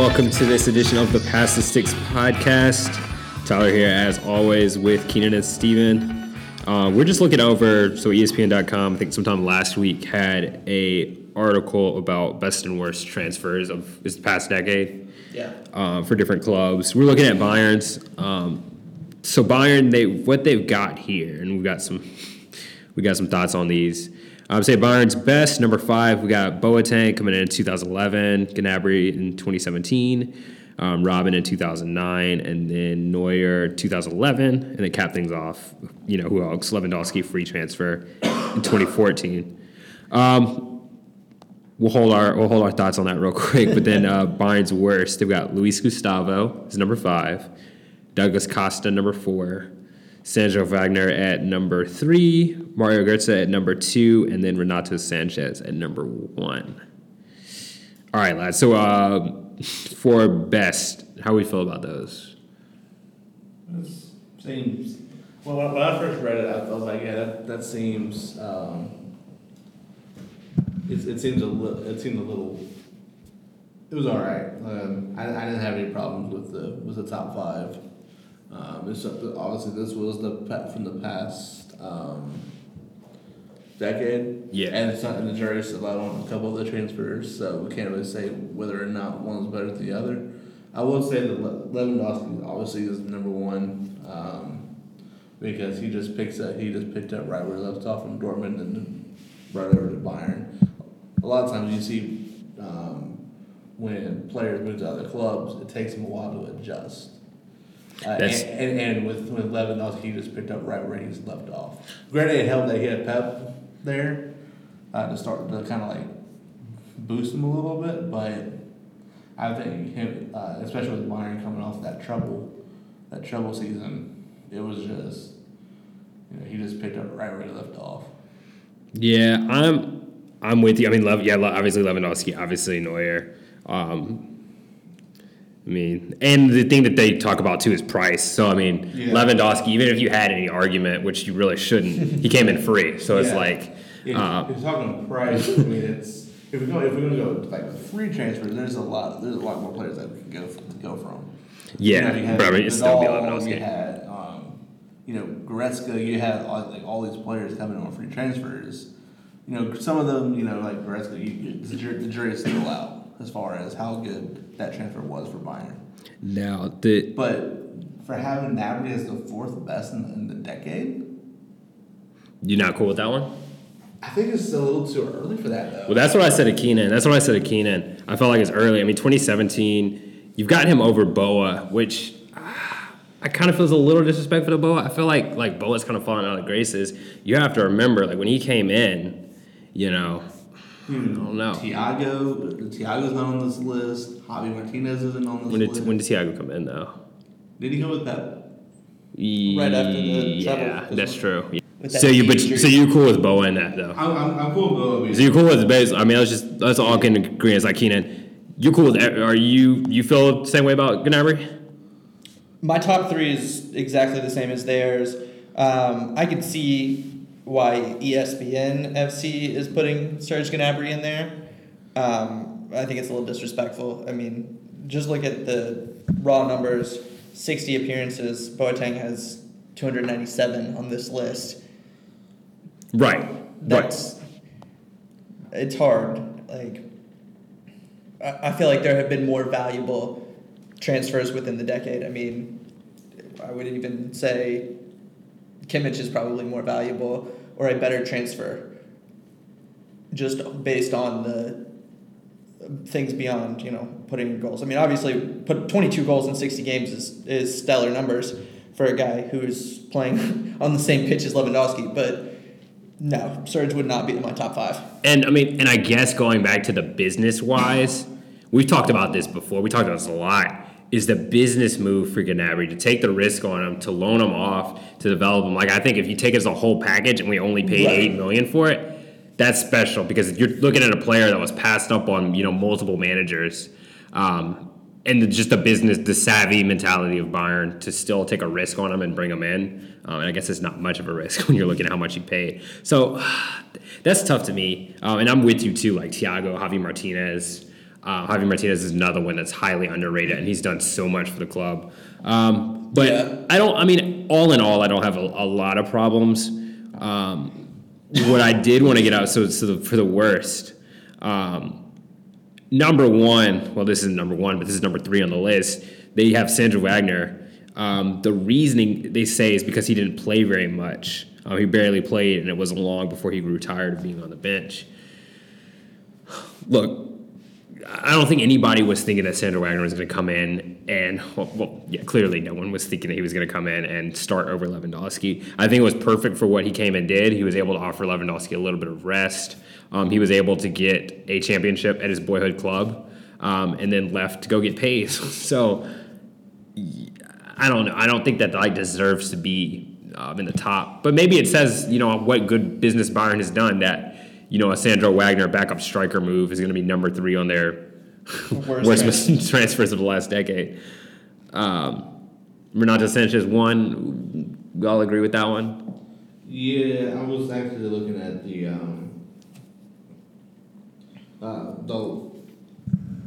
All right, and welcome to this edition of the Pass the Sticks podcast. Tyler here, as always, with Keenan and Steven. Uh, we're just looking over, so ESPN.com, I think sometime last week, had a article about best and worst transfers of this past decade Yeah. uh, for different clubs. We're looking at Bayern's. Um, so Bayern, they what they've got here, and we've got some we got some thoughts on these. I would say Bayern's best number five. We got Boateng coming in in 2011, Gnabry in 2017, um, Robben in 2009, and then Neuer 2011, and then cap things off. You know who else? Lewandowski free transfer in 2014. Um, we'll hold our we'll hold our thoughts on that real quick. But then uh, Bayern's worst, they've got Luis Gustavo is number five, Douglas Costa number four, Sandro Wagner at number three, Mario Götze at number two, and then Renato Sanches at number one. All right, lads. So uh, for best, how we feel about those? Seems. Well, when I first read it, I was like, yeah, that, that seems. Um, it, it seems a li- it seemed a little. It was all right. Um, I, I didn't have any problems with the with the top five. Um, it's obviously this was the pa- from the past um, decade. Yeah. And it's not in the jury's out on a couple of the transfers, so we can't really say whether or not one's better than the other. I will say that Lewandowski obviously is number one um, because he just picks up he just picked up right where he left off from Dortmund and right over to Bayern. A lot of times you see um, when players move to other clubs, it takes them a while to adjust. Uh, and, and, and with, with Lewandowski, he just picked up right where he's left off. Granted, it helped that he had Pep there uh, to start to kind of like boost him a little bit, but I think him, uh, especially with Bayern coming off that treble, that treble season, it was just, you know, he just picked up right where he left off. Yeah, I'm I'm with you. I mean, Lev, yeah, obviously Lewandowski, obviously Neuer. Um, I mean, and the thing that they talk about too is price. So I mean, Yeah. Lewandowski, even if you had any argument, which you really shouldn't, he came in free. So it's like, If, uh, if you're talking price, I mean, it's if we go if we're gonna go like free transfers, there's a lot there's a lot more players that we can go to go from. yeah, you know, you had but I mean, it's still be Vidal, You Lewandowski. had, um, you know, Goretzka. You had all, like all these players coming on free transfers. You know, some of them, you know, like Goretzka, you, you, the, jury, the jury is still out as far as how good that transfer was for Bayern. Now the But for having Gnabry as the fourth best in, in the decade, you not cool with that one? I think it's still a little too early for that though. Well, that's what I said to Keenan. That's what I said to Keenan. I felt like it's early. I mean, 2017, you've got him over Boa, which ah, I kind of feels a little disrespectful to Boa. I feel like like Boa's kind of falling out of graces. You have to remember, like when he came in, you know, I don't know. Thiago, Thiago's not on this list. Javi Martinez isn't on this When did list. when did Thiago come in though? did he go with Pep? Right after the treble. Yeah, that's true. With that So you but so you cool with Boa in that though? I'm, I'm, I'm cool with Boa. So you cool with base? I mean, let's just let's all can agree. It's like Keenan. you're cool with? Are you you feel the same way about Gnabry? My top three is exactly the same as theirs. Um, I could see why ESPN FC is putting Serge Gnabry in there. Um, I think it's a little disrespectful. I mean, just look at the raw numbers. 60 appearances. Boateng has 297 on this list. Right. Right. That's it's hard. Like I, I feel like there have been more valuable transfers within the decade. I mean, I would even say Kimmich is probably more valuable or a better transfer, just based on the things beyond you know putting goals. I mean, obviously, put twenty two goals in sixty games is is stellar numbers for a guy who's playing on the same pitch as Lewandowski, but. No, Serge would not be in my top five. And I mean, and I guess going back to the business wise, we've talked about this before. We talked about this a lot. Is the business move for Gnabry to take the risk on him, to loan him off, to develop him? Like I think if you take it as a whole package and we only paid Right. eight million for it, that's special because you're looking at a player that was passed up on you know multiple managers, um, and the, just the business, the savvy mentality of Bayern to still take a risk on him and bring him in. Um, and I guess it's not much of a risk when you're looking at how much you paid. So that's tough to me. Um, and I'm with you too, like Thiago, Javi Martinez. Uh, Javi Martinez is another one that's highly underrated, and he's done so much for the club. Um, but Yeah. I don't. I mean, all in all, I don't have a, a lot of problems. Um, what I did want to get out, so, so the, for the worst, um, number one. Well, this is number one, but this is number three on the list. They have Sandro Wagner. Um, the reasoning they say is because he didn't play very much. Um, he barely played, and it wasn't long before he grew tired of being on the bench. Look, I don't think anybody was thinking that Sandro Wagner was going to come in and, well, well, yeah, clearly no one was thinking that he was going to come in and start over Lewandowski. I think it was perfect for what he came and did. He was able to offer Lewandowski a little bit of rest. Um, he was able to get a championship at his boyhood club um, and then left to go get paid. so I don't know. I don't think that like deserves to be um, in the top. But maybe it says, you know, what good business Bayern has done that, you know, a Sandro Wagner backup striker move is going to be number three on their Worst worst, transfer. transfers of the last decade. Um, Renato Sanches one. We all agree with that one. Yeah, I was actually looking at the um, uh, the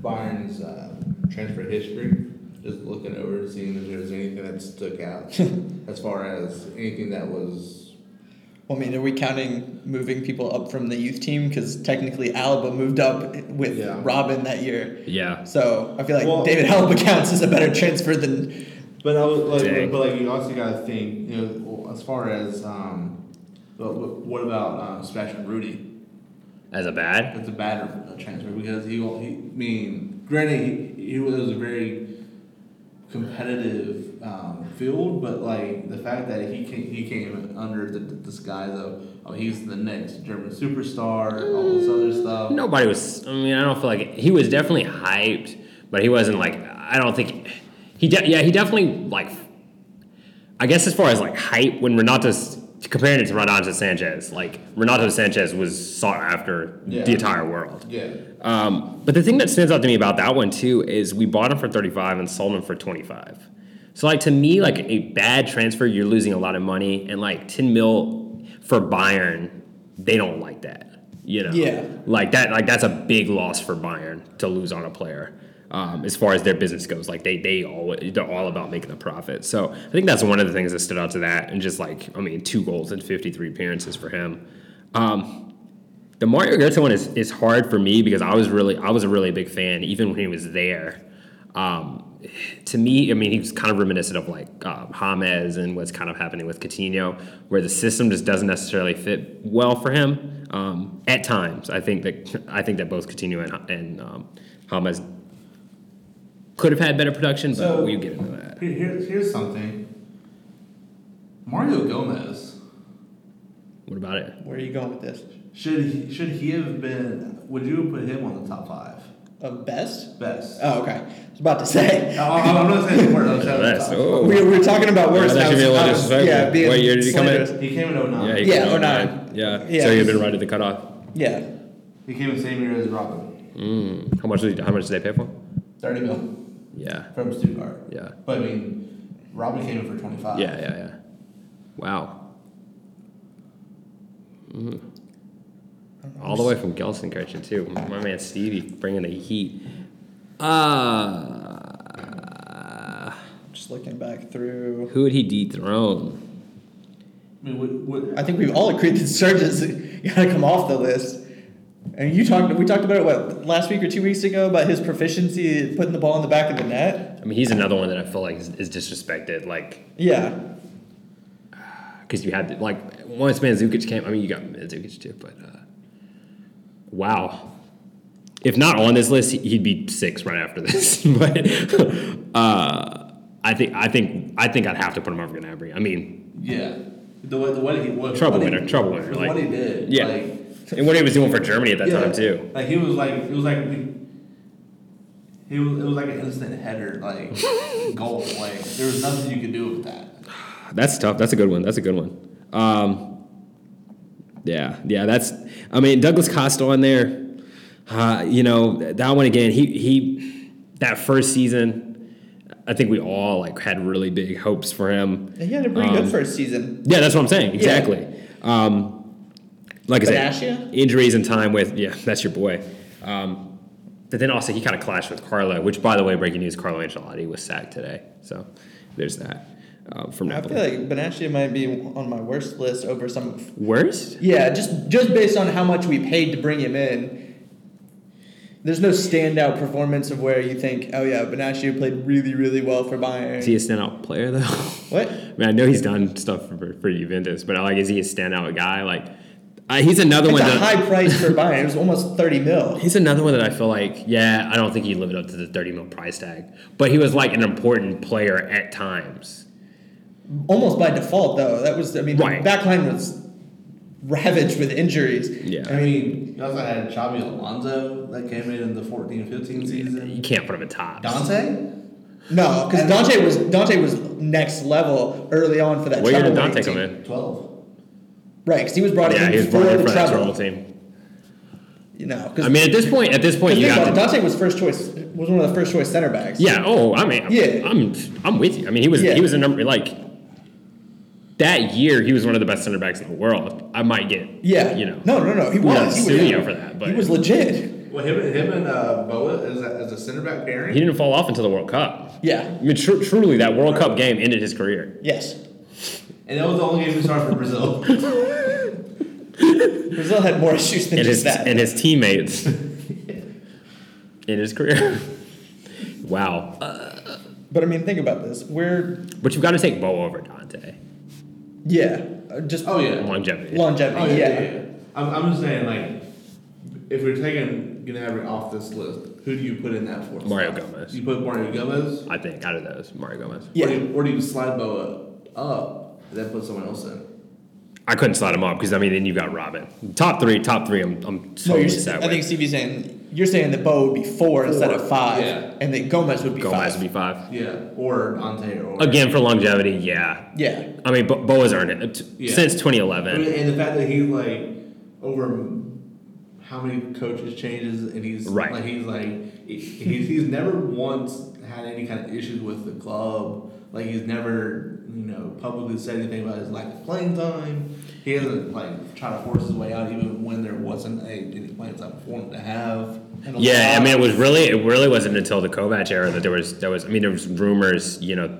Bayern's uh, transfer history, just looking over seeing if there's anything that stuck out as far as anything that was. Well, I mean, are we counting moving people up from the youth team? Because technically, Alaba moved up with Yeah. Robben that year. Yeah. So I feel like Well- David Alaba counts as a better transfer than. But I was like, Dang. but like you also got to think, you know, as far as um, but what what about um, Sebastian Rudy? As a bad. It's a bad uh, transfer because he, he I mean, granted, he, he was a very competitive um, field, but like the fact that he came, he came under the, the disguise of oh he's the next German superstar, all this other stuff. Nobody was. I mean, I don't feel like he was definitely hyped, but he wasn't like. I don't think he. De- yeah, he definitely like. I guess as far as like hype, when Renato's comparing it to Renato Sanches, like Renato Sanches was sought after Yeah. the entire world. Yeah, Um, but the thing that stands out to me about that one too is we bought him for 35 and sold him for 25. So like to me, like a bad transfer, you're losing a lot of money, and like 10 mil for Bayern, they don't like that. You know, Yeah. like that, like that's a big loss for Bayern to lose on a player. Um, as far as their business goes, like they they all they're all about making a profit. So I think that's one of the things that stood out to that, and just like I mean, two goals and 53 appearances for him. Um, the Mario Götze one is, is hard for me because I was really I was a really big fan even when he was there. Um, to me, I mean, he was kind of reminiscent of like uh, James and what's kind of happening with Coutinho, where the system just doesn't necessarily fit well for him. Um, at times, I think that I think that both Coutinho and, and um, James could have had better production, but So- we'll get into that. Here, here's here's something. Mario Gomez What about it? Where are you going with this? should he, should he have been? Would you have put him on the top five Of best? best? Oh, okay. I was about to say. I- I'm I'm not saying the word. I'm saying the Best. top. Oh. We, we were talking about worse. that and I should be a was- little I was- disrespectful. Yeah, being What year did he come in? slanderous. He came in 09. Yeah, he Yeah, came or out nine. nine. Yeah. Yeah, so you've 'cause- been right at the cutoff. Yeah. He came the same year as Robben. Mm. How much? Did how much did they pay for? 30 mil Yeah. from Stuttgart. Yeah. But I mean, Robben came in for 25. Yeah, yeah, yeah. Wow. Mhm. All the way from Gelsenkirchen too. My man Stevie bringing the heat. Uh, Just looking back through. who would he dethrone? I mean, what, what, I think we've all agreed that Serge's got to come off the list. And you talked, we talked about it what last week or two weeks ago about his proficiency putting the ball in the back of the net. I mean, he's another one that I feel like is, is disrespected. Like, Yeah, because you had like once Mandzukic came. I mean, you got Mandzukic too, but uh, wow. If not on this list, he- he'd be six right after this. but uh, I think I think I think I'd have to put him over Gnabry. I mean, yeah. The way, the way he what, Treble what he- winner, treble winner, like, What he did. yeah, Like, and what he was doing for Germany at that yeah, time too. Like he was like it was like we, he was it was like an instant header like goal. Like there was nothing you could do with that. That's tough. That's a good one. That's a good one. Um, yeah, yeah. That's. I mean, Douglas Costa on there. Uh, you know that one again. He he. That first season, I think we all like had really big hopes for him. And he had a pretty Um, good first season. Yeah, that's what I'm saying. Exactly. Um, like I said, injuries and time with yeah, that's your boy. Um, but then also he kind of clashed with Carlo, which by the way, breaking news: Carlo Ancelotti was sacked today. So there's that uh, from I feel like Benatia might be on my worst list over some of Worst? Yeah, just just based on how much we paid to bring him in. There's no standout performance of where you think, oh yeah, Benatia played really, really well for Bayern. Is he a standout player though? what? I mean, I know he's done stuff for, for Juventus, but like, is he a standout guy? Like, uh, he's another It's one. a that, high price for Bayern. It was almost thirty mil. He's another one that I feel like, yeah, I don't think he lived up to the 30 mil price tag, but he was like an important player at times. Almost by default, though. That was, I mean, Right. the back line was ravaged with injuries. Yeah. I mean, you also had Xabi Alonso that came in in the 14-15 season. You can't put him at top. Dante? No, because Dante was Dante was next level early on for that. What year did Dante come in? 12. Right, because he was brought Yeah, in he was before brought in the for that treble. treble team. You know, because I mean, at this point, at this point, you got about Dante was first choice. Was one of the first choice center backs. Yeah. Oh, I mean, Yeah. I'm I'm with you. I mean, he was Yeah. he was a number like that year. He was one of the best center backs in the world. I might get Yeah. you know No, no, no. He was. He was, sue for that, but- he was legit. Well, him, him and uh, Boa as a, as a center back pairing. he didn't fall off until the World Cup. Yeah. I mean, tr- truly, that World Cup game ended his career. Yes. And that was the only game we started for Brazil. Brazil had more issues than and just his that. and his teammates in his career. wow. but I mean, think about this. We're But you've got to take Bo over Dante. yeah, uh, just Oh, yeah. Longevity. longevity. Oh, yeah. I'm, I'm just saying, like, if we're taking Gnabry off this list, who do you put in that fourth Mario spot? Gomez. You put Mario Gomez? I think out of those, Mario Gomez. Yeah. Or do, you, or do you slide Boa up and then put someone else in? I couldn't slide him up because I mean, then you got Robben. Top three, top three. I'm, I'm No, totally you're, set I with. think Stevie's saying you're saying that Bo would be four, instead of five, yeah. and that Gomez would be Gomez five. would be five. Yeah. Or Dante or. Again, for longevity, yeah. yeah. I mean, Bo, Bo has earned it uh, t- Yeah. since 2011. and the fact that he's like over how many coaches changes and he's Right. like he's like he's, he's never once had any kind of issues with the club. Like he's never you know publicly said anything about his lack of playing time. He hasn't like tried to force his way out even when there wasn't a, any playing time for him to have. Yeah, I mean, it was really, it really wasn't until the Kovac era that there was, there was. I mean, there was rumors, you know,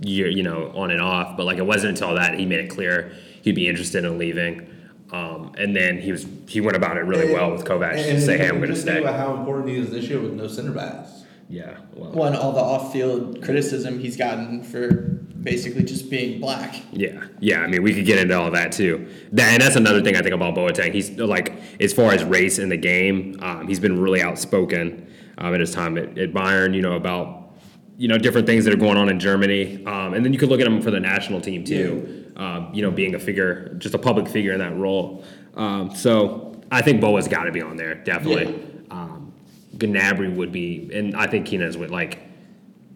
year, you know, on and off, but like it wasn't until that he made it clear he'd be interested in leaving. Um, and then he was, he went about it really well with Kovac to And- say, "Hey, I'm going to stay." about how important he is this year with no center backs. Yeah, well, Well, all the off-field criticism he's gotten for basically just being black. Yeah, yeah. I mean, we could get into all that too. That, and that's another thing I think about Boateng. He's like, as far as race in the game, um, he's been really outspoken um, in his time at, at Bayern. You know about you know different things that are going on in Germany, um, and then you could look at him for the national team too. Um, you know, being a figure, just a public figure in that role. Um, so I think Boa's got to be on there definitely. Um, Gnabry would be, and I think Keenan's would like.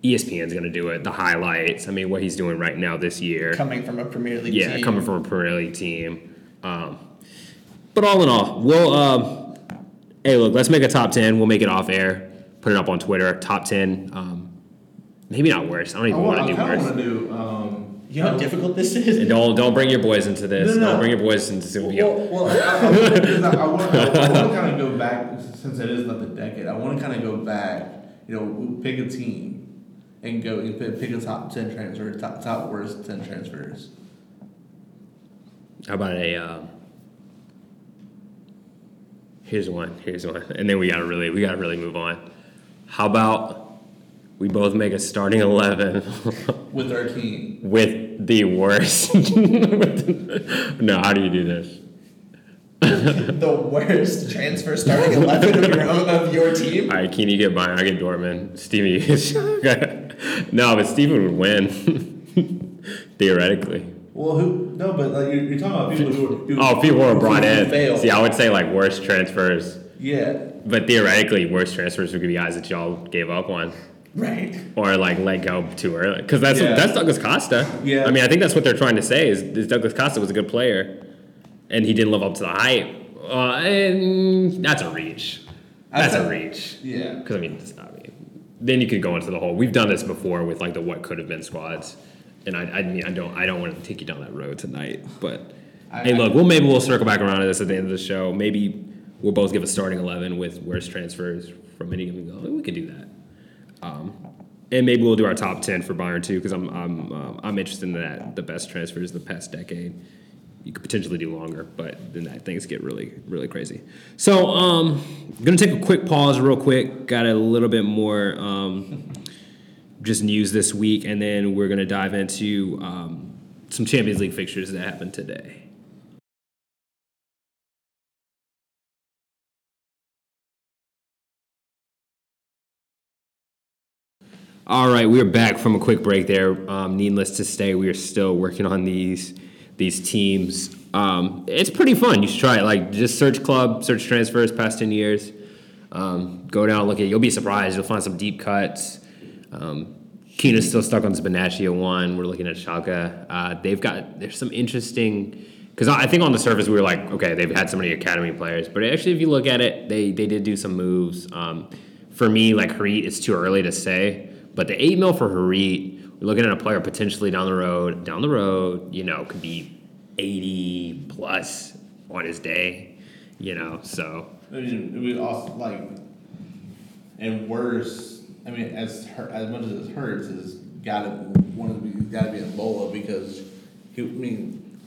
ESPN's going to do it. The highlights. I mean, what he's doing right now this year. Coming from a Premier League team. Yeah, team. coming from a Premier League team. Um, but all in all, we'll. Um, hey, look, let's make a top ten. We'll make it off air. Put it up on Twitter. Top ten. Um, maybe not worse. I don't I, even want, want to do kind of worse. want to do. Um, You know how difficult this is? And don't don't bring your boys into this. No, no, Don't bring your boys into Sylvia. Well, well, I, I, I, I, I want, I, want to kind of go back since it is like the decade. I want to kind of go back. You know, pick a team and go and pick, pick a top ten transfer, top top worst ten transfers. How about a? Um, here's one. Here's one. And then we gotta really we gotta really move on. How about we both make a starting eleven? with our team. with the worst. no, how do you do this? the worst transfer starting eleven of your of your team. All right, can you get Bayern? I get Dortmund. Stevie, no, but Steven would win theoretically. Well, who? No, but like you're, you're talking about people who. Are, who Oh, people who were brought in. Fail. See, I would say like worst transfers, Yeah. but theoretically, worst transfers would be guys that y'all gave up on. Right. Or like let go too early, because that's Yeah. that's Douglas Costa. Yeah. I mean, I think that's what they're trying to say is, is Douglas Costa was a good player, and he didn't live up to the hype. Uh, and that's a reach. That's a reach. Yeah. Because I mean, it's not, then you could go into the whole. We've done this before with like the what could have been squads, and I, I mean, I don't, I don't want to take you down that road tonight. But I- hey, I- look, we'll maybe we'll circle back around to this at the end of the show. Maybe we'll both give a starting eleven with worst transfers from any given goal. We could do that. Um, and maybe we'll do our top ten for Bayern too, because I'm I'm um, I'm interested in that. The best transfers of the past decade. You could potentially do longer, but then that things get really really crazy. So um, I'm gonna take a quick pause, real quick. Got a little bit more um, just news this week, and then we're gonna dive into um, some Champions League fixtures that happened today. All right, we are back from a quick break there. Um, needless to say, we are still working on these these teams. Um, it's pretty fun. You should try it. Like just search club, search transfers past ten years. Um, go down, look at. You'll be surprised. You'll find some deep cuts. Um, Keena's still stuck on Spinaccia one. We're looking at Schalke. Uh, they've got there's some interesting because I think on the surface we were like, okay, they've had so many academy players, but actually if you look at it, they they did do some moves. Um, for me, like Harit, it's too early to say, but the eight mil for Harit, we're looking at a player potentially down the road. Down the road, you know, could be eighty plus on his day. You know, so I mean, it would also like, and worse. I mean, as hurt, as much as it hurts, is gotta one of the gotta be Embolo because he. I mean,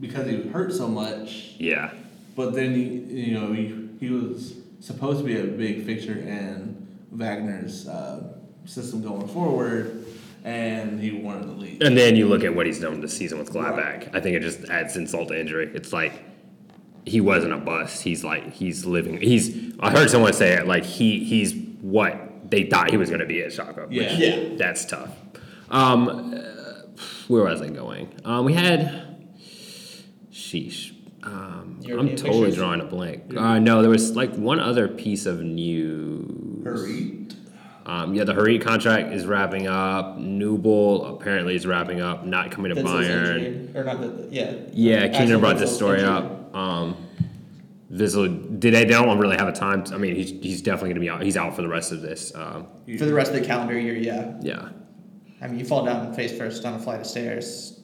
because he hurt so much, yeah. but then he, you know, he he was supposed to be a big fixture in Wagner's uh, system going forward, and he wanted to leave. And then you look at what he's done this season with Gladbach. I think it just adds insult to injury. It's like he wasn't a bust. He's like he's living. He's. I heard someone say it like he he's what they thought he was going to be at Schalke. which- Yeah. Yeah. that's tough. Um, uh, where was I going? Um, we had. Sheesh. Um, I'm totally pictures? drawing a blank. Uh, no, there was like one other piece of news. Hurry. Um, yeah, the Harit contract is wrapping up. Nubel apparently is wrapping up, not coming to Vince's Bayern. injury, or not the, yeah. Yeah, Keenan brought this story injury. up. Um, Vizsla, did they, they don't really have a time. I mean, he's, he's definitely going to be out. He's out for the rest of this. Um, For the rest of the calendar year, yeah. yeah. I mean, you fall down face first on a flight of stairs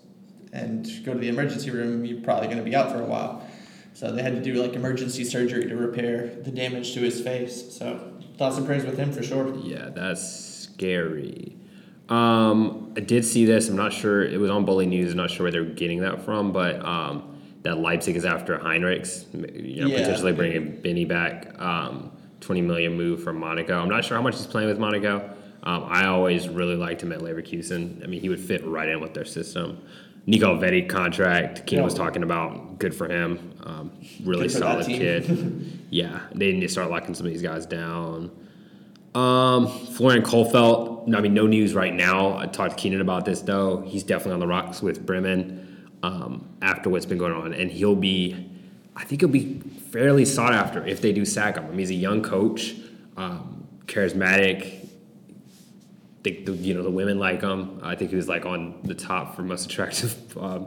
and go to the emergency room, you're probably going to be out for a while. So they had to do like emergency surgery to repair the damage to his face. So thoughts and prayers with him for sure. Yeah, that's scary. Um, I did see this. I'm not sure. It was on Bulinews. I'm not sure where they're getting that from, but um, that Leipzig is after Henrichs. You know, Yeah. potentially bringing Benny back. Um, 20 million move from Monaco. I'm not sure how much he's playing with Monaco. Um, I always really liked him at Leverkusen. I mean, he would fit right in with their system. Nico Elvedi contract. Keenan was talking about. Good for him. Um, really Good solid kid. yeah, they need to start locking some of these guys down. Um, Florian Kohfeldt. I mean, no news right now. I talked to Keenan about this though. He's definitely on the rocks with Bremen um, after what's been going on, and he'll be. I think he'll be fairly sought after if they do sack him. I mean, he's a young coach, um, charismatic. The, the, you know the women like him. I think he was like on the top for most attractive um,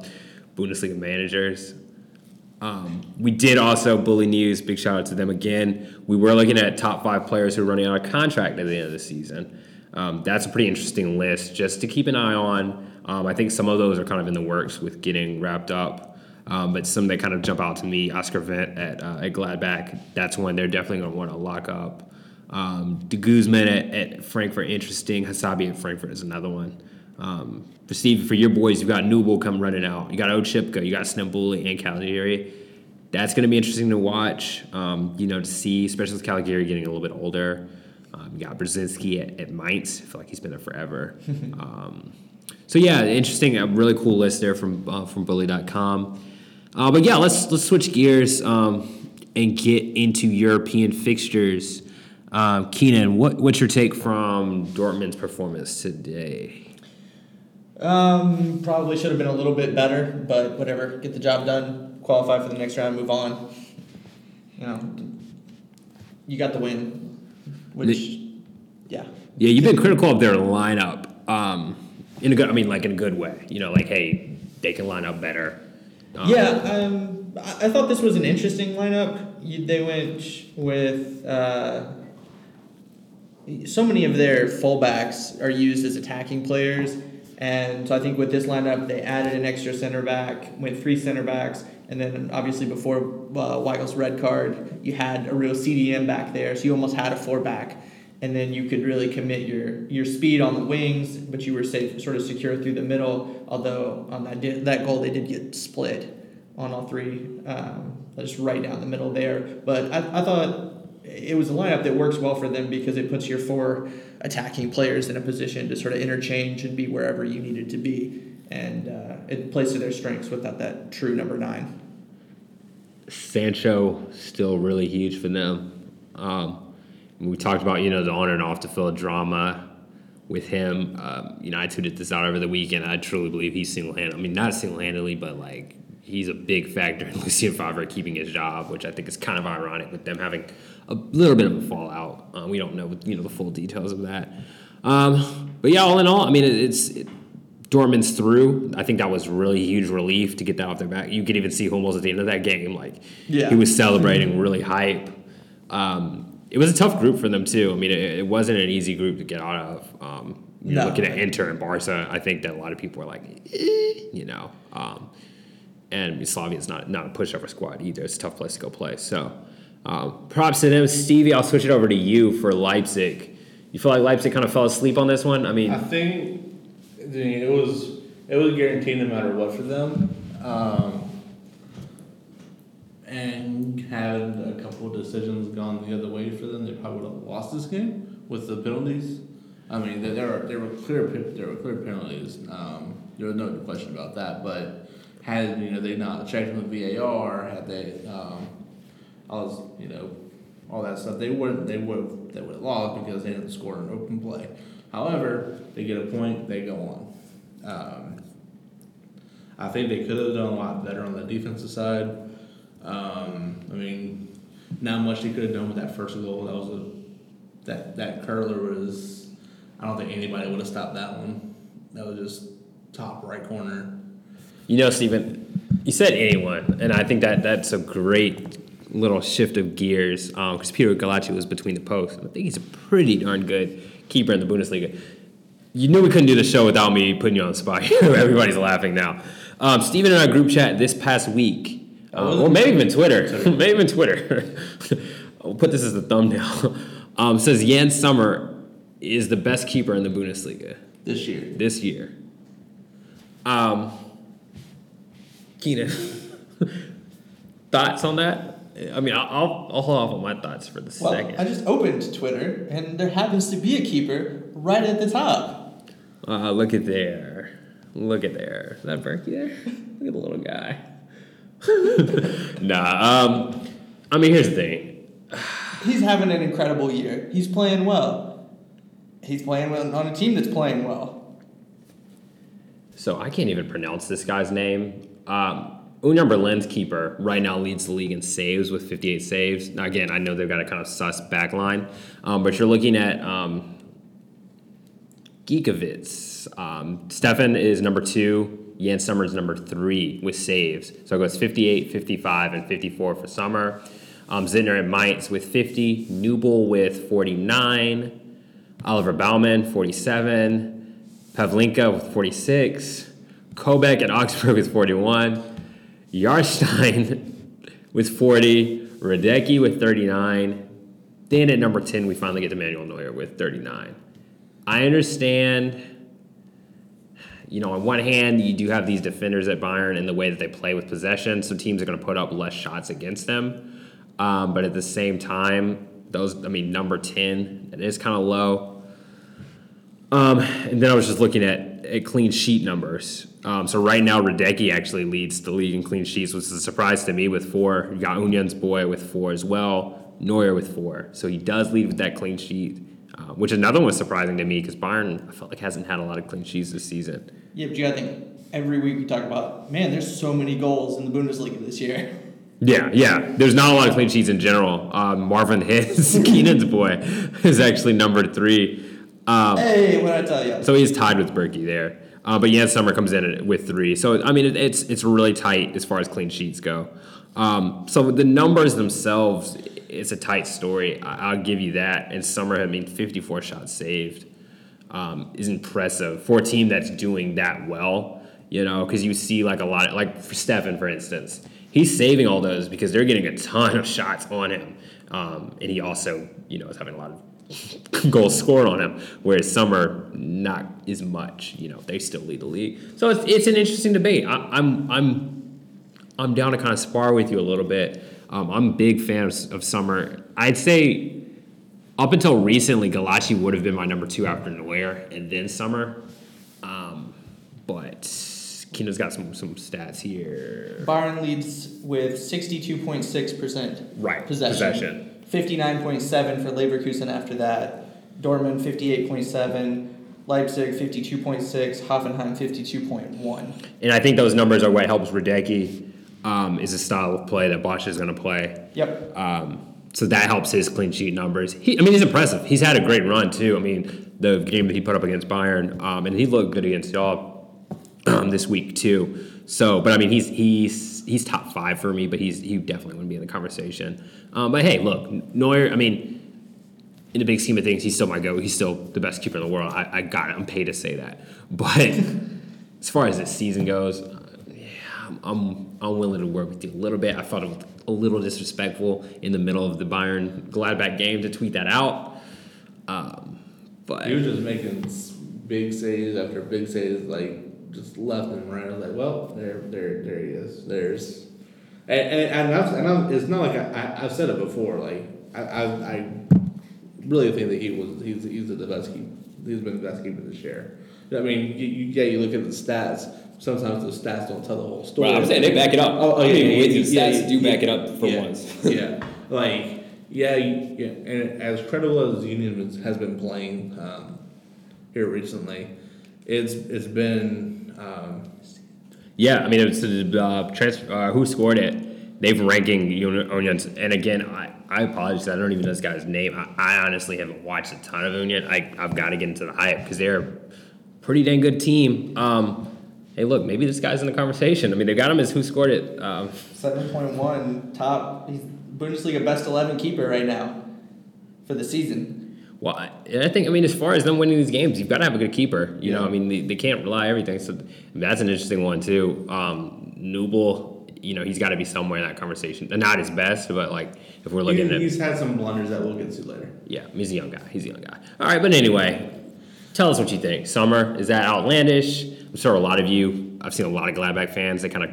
Bundesliga managers. Um, we did also Bulinews. Big shout out to them again. We were looking at top five players who are running out of contract at the end of the season. Um, that's a pretty interesting list just to keep an eye on. Um, I think some of those are kind of in the works with getting wrapped up. Um, but some that kind of jump out to me, Oscar Wendt at, uh, at Gladbach, that's one they're definitely going to want to lock up. Um, De Guzman at, at Frankfurt, interesting. Hasebe at Frankfurt is another one. Um, for Steve, for your boys, you've got Nubel come running out. You got Oczipka, you got Snembuli and Caligiuri. That's going to be interesting to watch, um, you know, to see, especially with Caligiuri getting a little bit older. Um, you got Brosinski at, at Mainz. I feel like he's been there forever. um, so yeah, interesting, a really cool list there from uh, from Bully.com. Uh, but yeah, let's let's switch gears um, and get into European fixtures. Um, Keenan, what what's your take from Dortmund's performance today? Um, probably should have been a little bit better, but whatever. Get the job done, qualify for the next round, move on. You know, you got the win, which, yeah. Yeah, you've been critical of their lineup um, in a good. I mean, like in a good way. You know, like hey, they can line up better. Um, Yeah, um, I, I thought this was an interesting lineup. You, they went with uh, so many of their fullbacks are used as attacking players, and so I think with this lineup they added an extra center back, went three center backs, And then obviously before uh, Weigl's red card, you had a real CDM back there, so you almost had a four back. And then you could really commit your, your speed on the wings, but you were safe, sort of secure through the middle. Although on that di- that goal they did get split on all three, um, just right down the middle there. But I, I thought it was a lineup that works well for them because it puts your four attacking players in a position to sort of interchange and be wherever you needed to be. And uh, it plays to their strengths without that true number nine. Sancho still really huge for them. Um, we talked about you know the on and off the field drama with him. Um, you know, I tweeted this out over the weekend. I truly believe he's single handed. I mean, not single handedly, but like he's a big factor in Lucien Favre keeping his job, which I think is kind of ironic with them having a little bit of a fallout. Uh, we don't know you know the full details of that. Um, but yeah, all in all, I mean, it, it's. It, Dortmund's through. I think that was really huge relief to get that off their back. You could even see Hummels at the end of that game, like Yeah. he was celebrating, really hype. Um, it was a tough group for them too. I mean, it, it wasn't an easy group to get out of. Um, you're No. looking at Inter and Barca. I think that a lot of people were like, eh, you know, um, and Slavia's not not a pushover squad either. It's a tough place to go play. So, um, props to them, Stevie. I'll switch it over to you for Leipzig. You feel like Leipzig kind of fell asleep on this one? I mean, I think it was it was guaranteed no matter what for them. Um, and had a couple of decisions gone the other way for them, they probably would have lost this game with the penalties. I mean, there, there were there were clear there were clear penalties. Um, there was no question about that. But had you know they not checked him with VAR, had they um, all this, you know all that stuff, they wouldn't they would they would have lost because they didn't score an open play. However, they get a point, they go on. Um, I think they could have done a lot better on the defensive side. Um, I mean, not much they could have done with that first goal. That was a that that curler was. I don't think anybody would have stopped that one. That was just top right corner. You know, Stephen, you said anyone, and I think that that's a great little shift of gears because Peter Gulácsi was between the posts. I think he's a pretty darn good keeper in the Bundesliga. You knew we couldn't do the show without me putting you on the spot. Everybody's laughing now. Um, Stephen in our group chat this past week, uh, or maybe even Twitter, maybe even Twitter. I'll put this as the thumbnail. Um, says Yann Sommer is the best keeper in the Bundesliga This year. this year. Um, Keenan, thoughts on that? I mean, I'll, I'll, hold off on my thoughts for the Well, second. I just opened Twitter, and there happens to be a keeper right at the top. Uh, look at there. Look at there. Is that Bürki there? Look at the little guy. nah, um, I mean, here's the thing. He's having an incredible year. He's playing well. He's playing well on a team that's playing well. So I can't even pronounce this guy's name. Um, Union Berlin's keeper right now leads the league in saves with 58 saves. Now, again, I know they've got a kind of sus back line, um, but you're looking at um. Um, Stefan is number two. Yann Sommer is number three with saves. So it goes 58, 55, and 54 for Sommer. Um, and Mainz with 50. Nubel with 49. Oliver Baumann, 47. Pavlenka with 46. Koubek at Augsburg with 41. Jarstein with 40. Hradecky with 39. Then at number 10, we finally get to Manuel Neuer with 39. I understand, you know, on one hand, you do have these defenders at Bayern and the way that they play with possession, so teams are going to put up less shots against them. Um, but at the same time, those, I mean, number 10, it is kind of low. Um, and then I was just looking at, at clean sheet numbers. Um, so right now, Hradecky actually leads the league in clean sheets, which is a surprise to me with four. You got Union's boy with four as well, Neuer with four. So he does lead with that clean sheet, uh, which another one was surprising to me because Bayern, I felt like hasn't had a lot of clean sheets this season. Yeah, but you gotta think every week we talk about man. There's so many goals in the Bundesliga this year. Yeah, yeah. There's not a lot of clean sheets in general. Um, Marvin Hitz, Keenan's boy, is actually number three. Um, hey, what I tell you? So he's tied with Bürki there. Uh, but Yann Sommer comes in with three. So, I mean, it, it's it's really tight as far as clean sheets go. Um, so the numbers themselves, it's a tight story. I, I'll give you that. And Sommer, I mean, 54 shots saved um, is impressive for a team that's doing that well. You know, because you see like a lot, of, like for Stefan, for instance, he's saving all those because they're getting a ton of shots on him, um, and he also you know is having a lot of goals scored on him. Whereas Sommer not as much. You know they still lead the league, so it's, it's an interesting debate. I, I'm I'm I'm down to kind of spar with you a little bit. Um, I'm a big fan of, of Sommer. I'd say up until recently, Gulácsi would have been my number two after Neuer and then Sommer. Um, but Kino's got some some stats here. Bayern leads with 62.6% Right, possession. possession. 59.7 for Leverkusen after that. Dortmund 58.7. Leipzig 52.6. Hoffenheim 52.1. And I think those numbers are what helps Hradecky. Um, is a style of play that Bosz is going to play. Yep. Um, so that helps his clean sheet numbers. He, I mean, he's impressive. He's had a great run too. I mean, the game that he put up against Bayern, um, and he looked good against y'all um, this week too. So, but I mean, he's he's he's top five for me, but he's he definitely wouldn't be in the conversation. Um, but hey, look, Neuer. I mean, in the big scheme of things, he's still my go. He's still the best keeper in the world. I, I got it. I'm paid to say that. But as far as this season goes, uh, yeah, I'm, I'm I'm willing to work with you a little bit. I thought it was a little disrespectful in the middle of the Bayern Gladbach game to tweet that out. Um, but He was just making big saves after big saves, like just left and right. I was like, well, there, there, there he is. There's, and and, and, I've, and I've, it's not like I, I, I've said it before. Like I, I, I really think that he was he's he's the best keeper. He's been the best keeper this year. I mean, you, you, yeah, you look at the stats. Sometimes the stats don't tell the whole story. Well, I'm saying they back it up. Oh, oh I yeah, mean, yeah, the yeah, stats yeah, do back it up for once. yeah, like yeah, yeah, and as credible as Union has- has been playing um, here recently, it's it's been um, Yeah, I mean, it's the uh, transfer. Uh, who scored it? They've ranking Uni- Unions, and again, I, I apologize. I don't even know this guy's name. I, I honestly haven't watched a ton of Union. I I've got to get into the hype because they're a pretty dang good team. Um, hey, look, maybe this guy's in the conversation. I mean, they got him as who scored it. Um, 7.1 top. He's Bundesliga best 11 keeper right now for the season. Well, I- and I think I mean, as far as them winning these games, you've got to have a good keeper. You know, I mean, they, they can't rely on everything. So that's an interesting one too. Um, Nubel, you know, he's got to be somewhere in that conversation. Not his best, but like if we're looking he- at he's had some blunders that we'll get to later. Yeah, he's a young guy. He's a young guy. All right, but anyway, tell us what you think. Sommer, is that outlandish? I'm sure a lot of you, I've seen a lot of Gladbach fans that kind of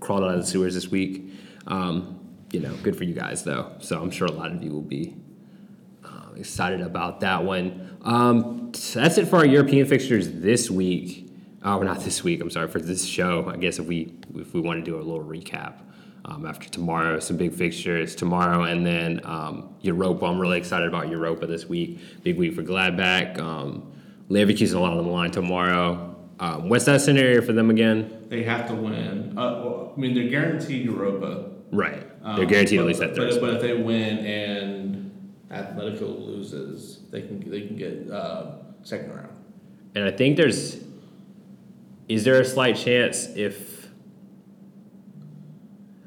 crawled out of the sewers this week. Um, you know, good for you guys, though. So I'm sure a lot of you will be excited about that one. Um, so that's it for our European fixtures this week. Oh, not this week. I'm sorry for this show. I guess if we if we want to do a little recap um, after tomorrow, some big fixtures tomorrow, and then um, Europa. I'm really excited about Europa this week. Big week for Gladbach. Um, Leverkusen a lot on the line tomorrow. Um, what's that scenario for them again? They have to win. Uh, well, I mean, they're guaranteed Europa. Right. Um, They're guaranteed but, at least that third But, but if they win and Atletico loses, they can they can get uh, second round. And I think there's is there a slight chance if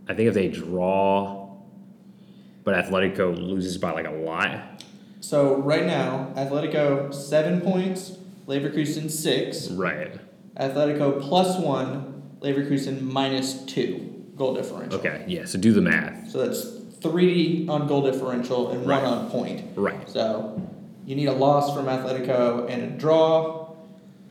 I think if they draw but Atletico loses by like a lot. So right now, Atletico seven points, Leverkusen six, Right. Atletico plus one, Leverkusen minus two goal differential. Okay, yeah, so do the math. So that's three on goal differential and Right. one on point. Right. So you need a loss from Atletico and a draw,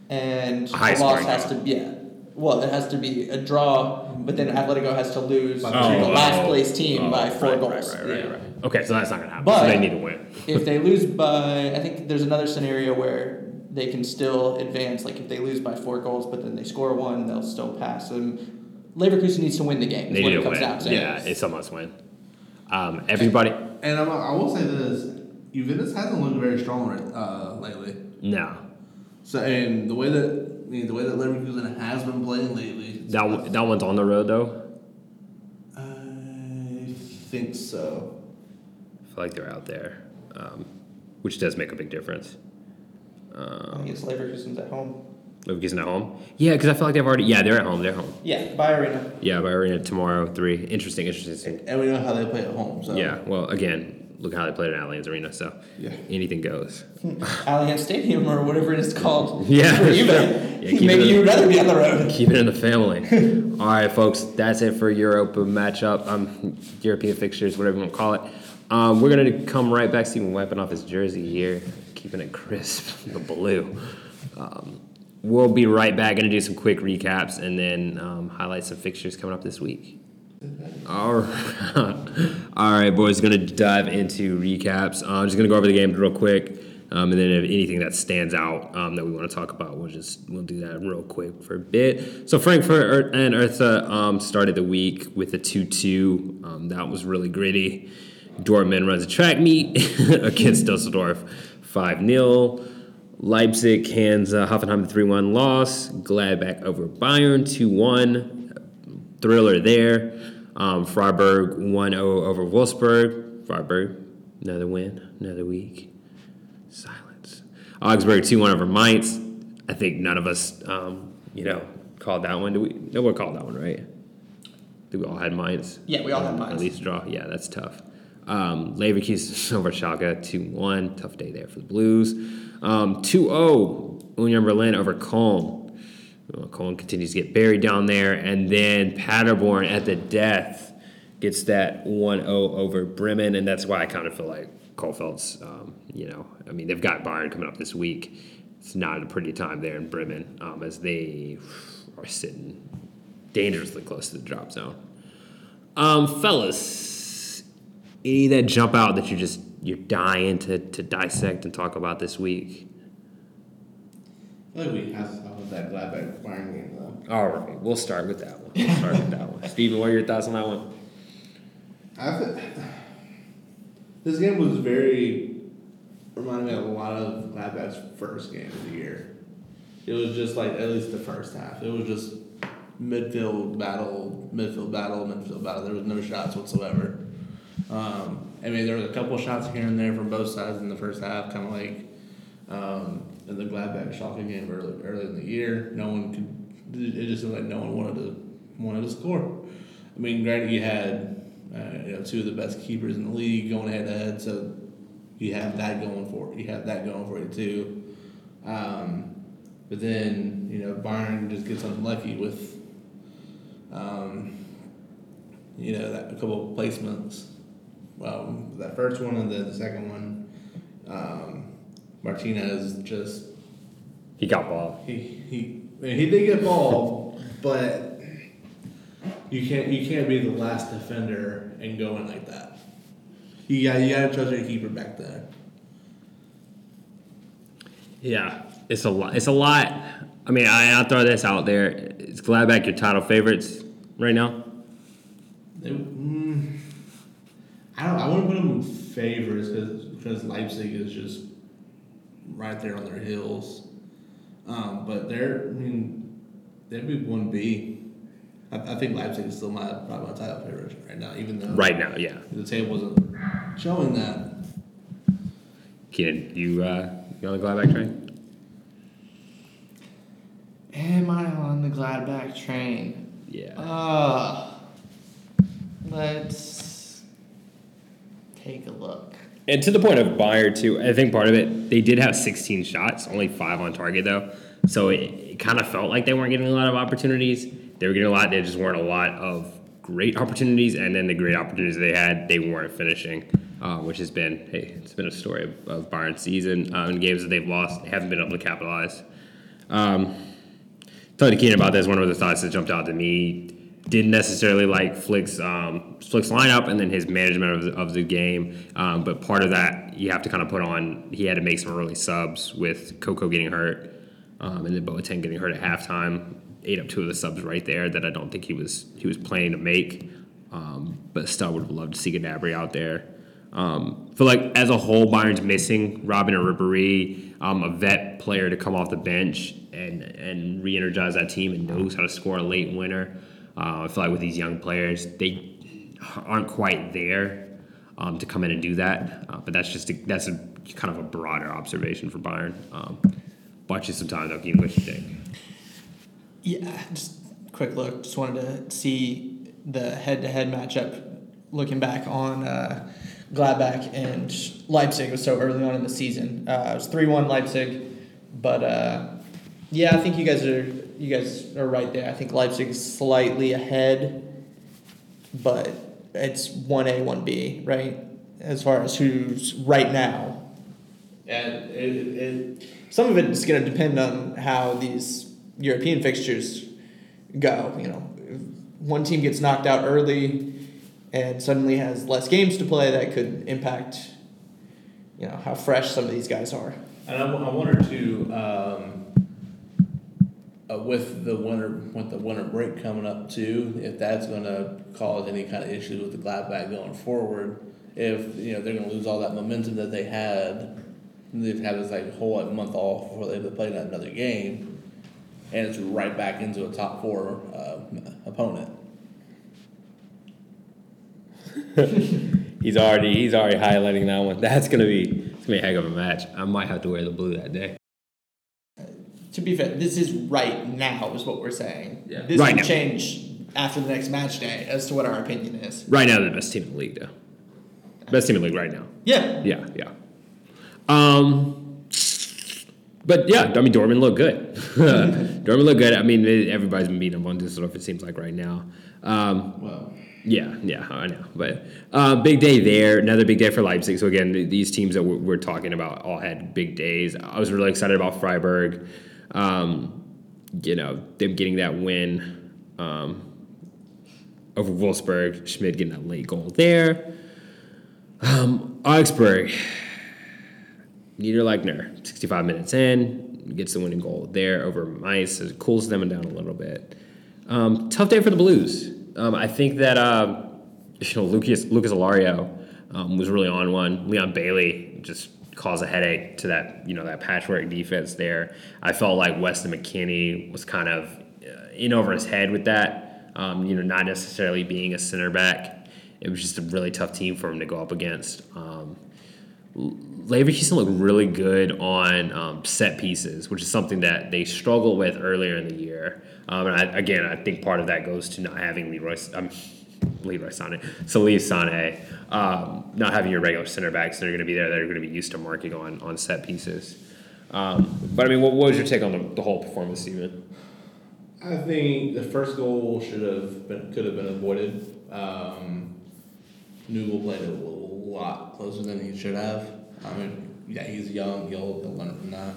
and A loss scoring has to yeah. Well, it has to be a draw, but then Atletico has to lose Oh, to the oh. last oh, place team oh, by four right, goals. Right, right, right, Yeah. right. Okay, so that's not gonna happen. But- so they need to win. if they lose by, I think there's another scenario where they can still advance. Like if they lose by four goals, but then they score one, they'll still pass. And Leverkusen needs to win the game. They need to win. Yeah, it's a must win. Um, everybody And I'm, I will say this: Juventus hasn't looked very strong right, uh, lately. no. So and the way that I mean, the way that Leverkusen has been playing lately, That one- that one's on the road though. I think so. I feel like they're out there. Um, which does make a big difference. I Um, think it's Leverkusen's at home. Leverkusen at home? Yeah, because I feel like they've already. Yeah, they're at home. They're home. Yeah, BayArena. Yeah, BayArena tomorrow three. Interesting, interesting. And we know how they play at home. So Yeah. Well, again, look how they played at Allianz Arena. So Yeah. anything goes. Allianz Stadium or whatever it is called. Yeah, For you, man. Yeah, Maybe you'd rather be on the road. Keep it in the family. All right, folks, that's it for Europa matchup. Um, European fixtures, whatever you want to call it. Um, we're gonna come right back. Steven wiping off his jersey here, keeping it crisp, the blue. Um, we'll be right back. Gonna do some quick recaps and then um, highlight some fixtures coming up this week. All right, all right, boys. Gonna dive into recaps. Uh, I'm just gonna go over the game real quick, um, and then if anything that stands out um, that we want to talk about, we'll just we'll do that real quick for a bit. So Frankfurt and Hertha um, started the week with a two-two. Um, that was really gritty. Dortmund runs a track meet against Dusseldorf, five 0 Leipzig hands uh, Hoffenheim the 3 1 loss. Gladbach over Bayern 2 1 thriller there. Um, Freiburg 1 0 over Wolfsburg. Freiburg, another win, another week. Silence. Augsburg 2 1 over Mainz. I think none of us, um, you know, called that one. Do we? No one called that one, right? Did we all had Mainz? Yeah, we all had Mainz. At least draw. Yeah, that's tough. Um, Leverkusen over Schalke 2 1. Tough day there for the Blues. Um, 2 0 Union Berlin over Cologne. Well, Cologne continues to get buried down there. And then Paderborn at the death gets that 1 0 over Bremen. And that's why I kind of feel like Kohfeldt's, um, you know, I mean, they've got Bayern coming up this week. It's not a pretty time there in Bremen um, as they are sitting dangerously close to the drop zone. Um, fellas, any that jump out that you just you're dying to, to dissect and talk about this week? I feel like we have to talk about that Gladbach Bayern game though. All right, we'll start with that one. We'll start with that one. Steven, what are your thoughts on that one? I th- this game was very reminded me of a lot of Gladbach's first game of the year. It was just like at least the first half. It was just midfield battle, midfield battle, midfield battle. There was no shots whatsoever. Um, I mean, there was a couple shots here and there from both sides in the first half, kind of like um, in the Gladbach Schalke game early, early in the year. No one could. It just seemed like no one wanted to wanted to score. I mean, granted, you had uh, you know two of the best keepers in the league going head to head, so you have that going for you have that going for you too. Um, but then you know Bayern just gets unlucky with um, you know that a couple of placements. Um, that first one and then the second one, um, Martinez just He got ball. he he he did get ball, but you can't you can't be the last defender and go in like that. You got you got to trust your keeper back there. Yeah, it's a lot. It's a lot. I mean, I, I'll throw this out there. Is Gladbach your title favorites right now? They, mm, I don't. I wouldn't put them in favorites because because Leipzig is just right there on their heels. Um, but they're. I mean, they'd be one B. I, I think Leipzig is still my probably my title favorite right now, even though Right now, yeah. the table wasn't showing that. Keenan, you uh, you on the Gladbach train? Am I on the Gladbach train? Yeah. Uh, let's take a look. And to the point of Bayern too, I think part of it they did have 16 shots, only five on target though. So it, it kind of felt like they weren't getting a lot of opportunities. They were getting a lot. There just weren't a lot of great opportunities, and then the great opportunities they had, they weren't finishing, uh, which has been hey, it's been a story of, of Bayern's season. Uh, in games that they've lost, they haven't been able to capitalize. Um, talking to Keenan about this, one of the thoughts that jumped out to me didn't necessarily like Flick's um, Flick's lineup and then his management of the, of the game. Um, but part of that you have to kind of put on. He had to make some early subs with Coco getting hurt, um, and then Boateng getting hurt at halftime. Ate up two of the subs right there that I don't think he was he was planning to make. Um, but still would have loved to see Gnabry out there. Um, like as a whole, Bayern's missing Robben or Ribéry, um, a vet player to come off the bench and and re-energize that team and knows how to score a late winner. Uh, I feel like with these young players, they aren't quite there um, to come in and do that. Uh, but that's just a, that's a kind of a broader observation for Bayern. Um, watch you some time though, Keen. What you think? Yeah, just quick look. Just wanted to see the head-to-head matchup. Looking back on uh, Gladbach and Leipzig was so early on in the season. Uh, it was three one Leipzig, but uh, yeah, I think you guys are you guys are right there. I think Leipzig's slightly ahead, but it's one A one B right as far as who's right now. And it, it, Some of it's going to depend on how these European fixtures go. You know, if one team gets knocked out early and suddenly has less games to play, that could impact, you know, how fresh some of these guys are. And I, I wonder too, um, uh, with the winter with the winter break coming up too, if that's going to cause any kind of issues with the Gladbach going forward. If you know they're going to lose all that momentum that they had, they've had this like whole like, month off before they play another game, and it's right back into a top four uh, opponent. He's already he's already highlighting that one. That's gonna be it's gonna be a heck of a match. I might have to wear the blue that day. To be fair, this is right now, is what we're saying. Yeah. This Right can now. change after the next match day as to what our opinion is. Right now, they're the best team in the league, though. Best team in the league right now. Yeah. Yeah, yeah. Um, but yeah, I mean, Dortmund looked good. Dortmund looked good. I mean, everybody's been beating up on this Düsseldorf. It seems like right now. Um, Well, yeah, yeah, I know. But uh, big day there. Another big day for Leipzig. So again, th- these teams that we're, we're talking about all had big days. I was really excited about Freiburg. Um, you know, them getting that win um, over Wolfsburg. Schmidt getting that late goal there. Um, Augsburg. Niederlechner, 65 minutes in, gets the winning goal there over Mainz. It cools them down a little bit. Um, tough day for the Blues. Um, I think that uh, you know Lucas Lucas Alario um, was really on one. Leon Bailey just caused a headache to that you know that patchwork defense there. I felt like Weston McKennie was kind of uh, in over his head with that. Um, you know, not necessarily being a center back. It was just a really tough team for him to go up against. Um, Leverkusen looked really good on um, set pieces, which is something that they struggled with earlier in the year. Um, and I, again, I think part of that goes to not having Leroy, um, Leroy Sané, Salif Sané, um, not having your regular center backs that are going to be there that are going to be used to marking on, on set pieces. Um, but I mean, what, what was your take on the, the whole performance, Steven? I think the first goal should have been could have been avoided. Um, Nubel played a lot closer than he should have. I mean, yeah, he's young. He'll, he'll learn from that.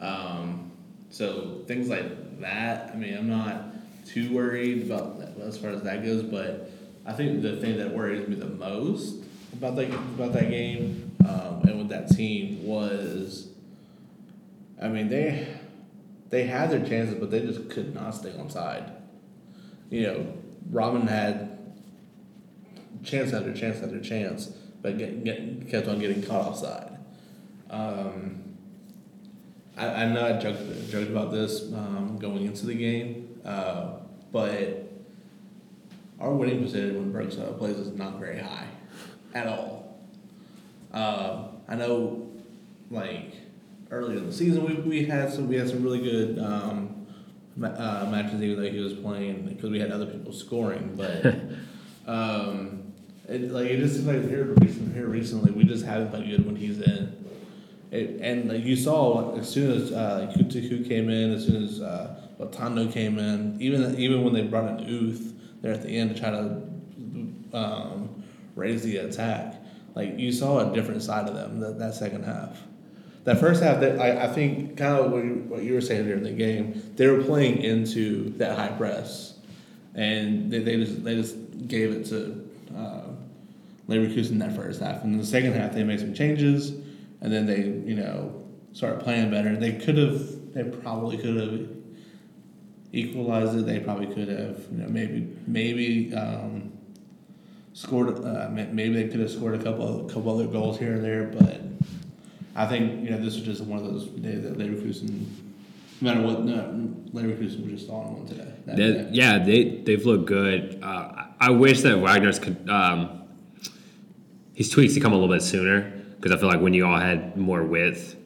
Um, so things like that. I mean, I'm not too worried about that as far as that goes. But I think the thing that worries me the most about that about that game um, and with that team was, I mean, they they had their chances, but they just could not stay on side. You know, Robin had chance after chance after chance, but get, get, kept on getting caught offside. Um, I, I know I joked, joked about this um, going into the game, uh, but our winning percentage when Brooks uh, plays is not very high at all. Uh, I know, like earlier in the season, we, we had some we had some really good um, uh, matches even though he was playing because we had other people scoring, but um, it, like it just seems like here recent, here recently we just haven't played good when he's in. It, and like you saw as soon as uh, Kutucu came in, as soon as uh, Matondo came in, even even when they brought in Uth there at the end to try to um, raise the attack, like you saw a different side of them that, that second half. That first half, that I, I think, kind of what you, what you were saying during the game, they were playing into that high press, and they, they just they just gave it to uh, Leverkusen that first half. And in the second half, they made some changes, and then they you know started playing better. They could have, they probably could have equalized it. They probably could have, you know, maybe maybe. Um, scored. Uh, maybe they could have scored a couple, couple other goals here and there, but I think you know this was just one of those days that Leverkusen, no matter what, no, Leverkusen was just on one today. That- yeah, they they've looked good. Uh, I- I wish that Wagner's could um, his tweaks to come a little bit sooner because I feel like when you all had more width,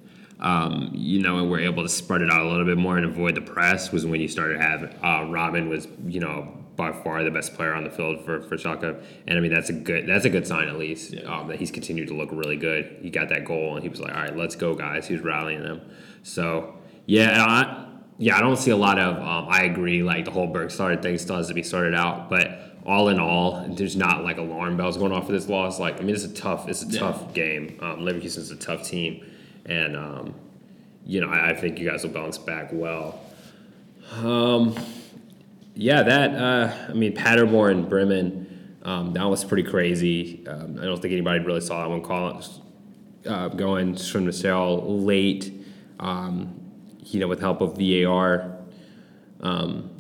um, you know, and we were able to spread it out a little bit more and avoid the press was when you started having uh, Robin was you know by far the best player on the field for for Schalke, and I mean that's a good that's a good sign at least um, that he's continued to look really good. He got that goal, and he was like, "All right, let's go, guys." He was rallying them. So yeah, I, yeah, I don't see a lot of. Um, I agree. Like the whole Burgstaller thing still has to be sorted out, but all in all, there's not like alarm bells going off for this loss. Like I mean, it's a tough, it's a Yeah. tough game. Um, Leverkusen's a tough team, and um, you know I, I think you guys will bounce back well. Um, yeah, that uh, I mean Paderborn, Bremen, um, that was pretty crazy. Um, I don't think anybody really saw that one call uh, going from the cell late. Um, you know, with help of VAR, um,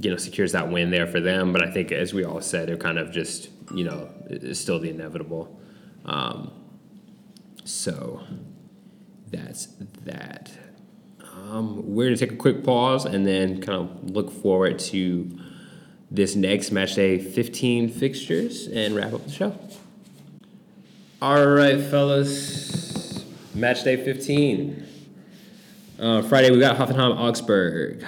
you know, secures that win there for them. But I think, as we all said, they're kind of just you know, it's still the inevitable. Um, so that's that. Um, we're going to take a quick pause and then kind of look forward to this next match day 15 fixtures and wrap up the show. All right, fellas. Match day 15. Uh, Friday, we got Hoffenheim Augsburg.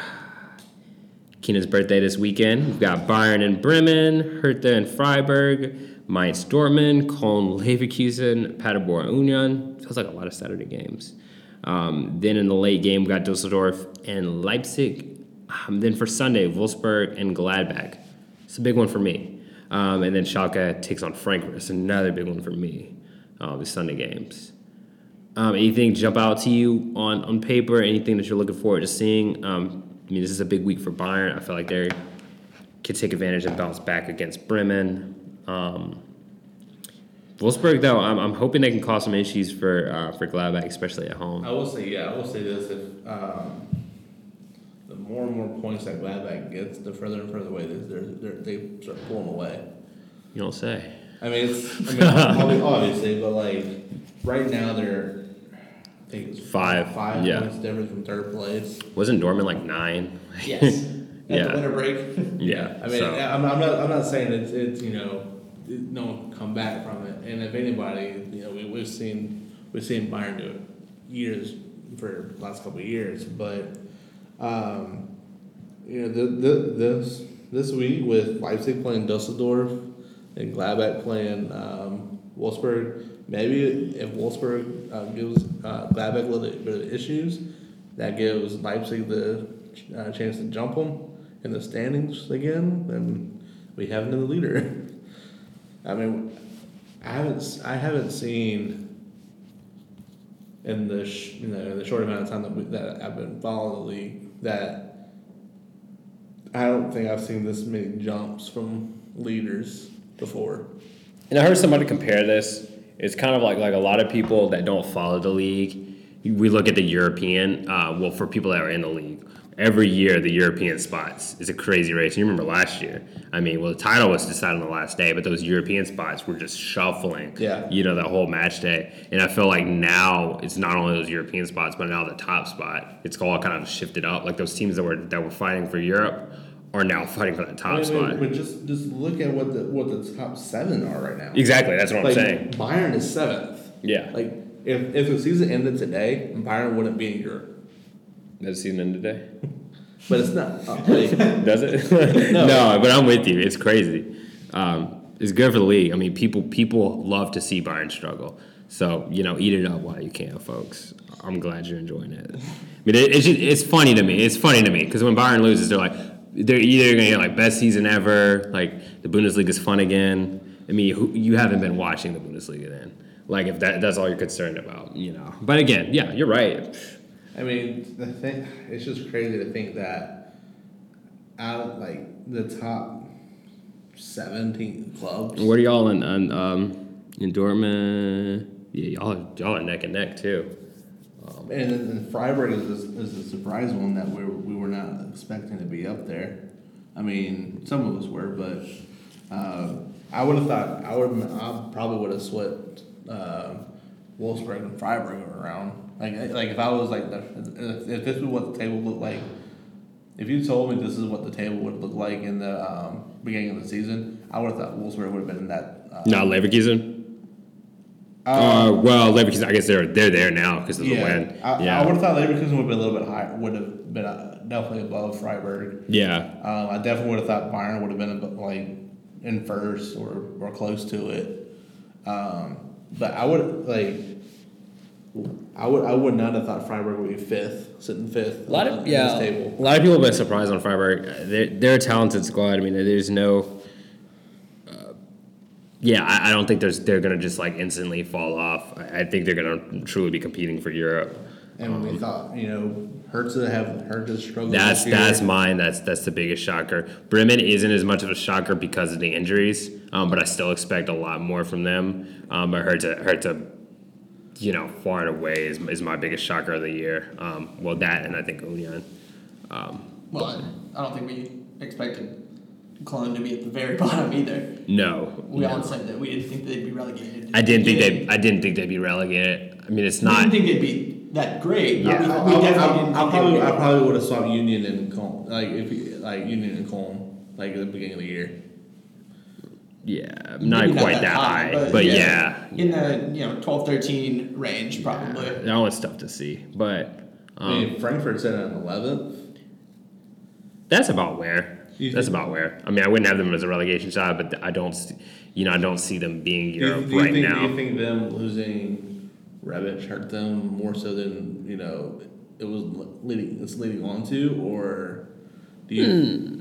Keenan's birthday this weekend. We've got Bayern and Bremen, Hertha and Freiburg, Mainz Dortmund, Köln Leverkusen, Paderborn Union. Feels like a lot of Saturday games. Um, then in the late game, we got Dusseldorf and Leipzig. Um, then for Sunday, Wolfsburg and Gladbach. It's a big one for me. Um, and then Schalke takes on Frankfurt. It's another big one for me. Uh, the Sunday games. Um, anything jump out to you on, on paper? Anything that you're looking forward to seeing? Um, I mean, this is a big week for Bayern. I feel like they could take advantage and bounce back against Bremen. Um, Wolfsburg, though, I'm, I'm hoping they can cause some issues for uh, for Gladbach, especially at home. I will say, yeah, I will say this: if um, the more and more points that Gladbach gets, the further and further away they're, they're, they start pulling away. You don't say. I mean, it's I mean, obvi- obviously, but like right now they're I think it's Five, five yeah. points difference from third place. Wasn't Dortmund like nine? Yes. At Yeah. the winter break. yeah. I mean, so. I'm, I'm not I'm not saying it's it's you know it, no one can come back from it, and if anybody, you know, we, we've seen we've seen Bayern do it years for the last couple of years, but um, you know, the, the, this this week with Leipzig playing Dusseldorf and Gladbach playing um, Wolfsburg, maybe if Wolfsburg uh, gives uh, Gladbach a little bit of issues, that gives Leipzig the uh, chance to jump them in the standings again, then we have another leader. I mean, I haven't I haven't seen in the sh- you know in the short amount of time that we, that I've been following the league that I don't think I've seen this many jumps from leaders before. And I heard somebody compare this. It's kind of like like a lot of people that don't follow the league. We look at the European. Uh, well, for people that are in the league, every year the European spots is a crazy race. You remember last year? I mean, well, the title was decided on the last day, but those European spots were just shuffling. Yeah. You know, that whole match day, and I feel like now it's not only those European spots, but now the top spot. It's all kind of shifted up. Like those teams that were that were fighting for Europe are now fighting for that top I mean, spot. But just just look at what the what the top seven are right now. Exactly. That's what Like I'm saying. Bayern is seventh. Yeah. Like if if the season ended today, Bayern wouldn't be in Europe. Does the end today? But it's not. uh, like, Does it? no. but I'm with you. It's crazy. Um, it's good for the league. I mean, people people love to see Bayern struggle. So you know, eat it up while you can, folks. I'm glad you're enjoying it. I mean, it, it's just, it's funny to me. It's funny to me because when Bayern loses, they're like they're either gonna get like best season ever, like the Bundesliga is fun again. I mean, who, you haven't been watching the Bundesliga then. Like if that, that's all you're concerned about, you know. But again, yeah, you're right. I mean, the thing, it's just crazy to think that out of like the top seventeen clubs. What are y'all in, in um in Dortmund? Yeah, y'all are, y'all are neck and neck too. And then Freiburg is a, is a surprise one that we were, we were not expecting to be up there. I mean, some of us were, but uh, I would have thought I would I probably would have swept uh, Wolfsburg and Freiburg around. Like like if I was like if, if this was what the table looked like, if you told me this is what the table would look like in the um, beginning of the season, I would have thought Wolfsburg would have been in that. Uh, Not Leverkusen. I Uh, well, Leverkusen, I guess they're they're there now because of the win. I, yeah, I would have thought Leverkusen would be a little bit higher. Would have been uh, definitely above Freiburg. yeah. Um, I definitely would have thought Bayern would have been like in first or, or close to it. Um, but I would like. I would I would not have thought Freiburg would be fifth, sitting fifth. A lot of this yeah, table. a lot of people have been surprised on Freiburg. They're, they're a talented squad. I mean, there's no. Uh, yeah, I, I don't think there's they're gonna just like instantly fall off. I, I think they're gonna truly be competing for Europe. And we thought, you know, Hertha have Hertha struggled. That's this year. that's mine. That's that's the biggest shocker. Bremen isn't as much of a shocker because of the injuries, um, but I still expect a lot more from them. Um, but Hertha, Hertha, you know, far and away is, is my biggest shocker of the year. Um, well, that and I think Union. Well, I don't think we expected Cologne to be at the very bottom either. No, We no. all said that we didn't think they'd be relegated. I didn't think they. I didn't think they'd be relegated. I mean, it's We didn't not. think they'd be that great. Yeah. I, we I, definitely I, didn't I think probably I would. probably would have swapped Union and Cologne, like if like Union and Cologne, like at the beginning of the year. Yeah, not Maybe quite that high, but, yeah, In the you know 12, 13 range probably. Now it's tough to see. But I um, mean, Frankfurt said an eleventh. That's about where. You That's think- about where. I mean, I wouldn't have them as a relegation side, but I don't. You know, I don't see them being Do you, Europe do you right think, now. Do you think them losing Rebic hurt them more so than you know it was leading? It's leading on to, or do you?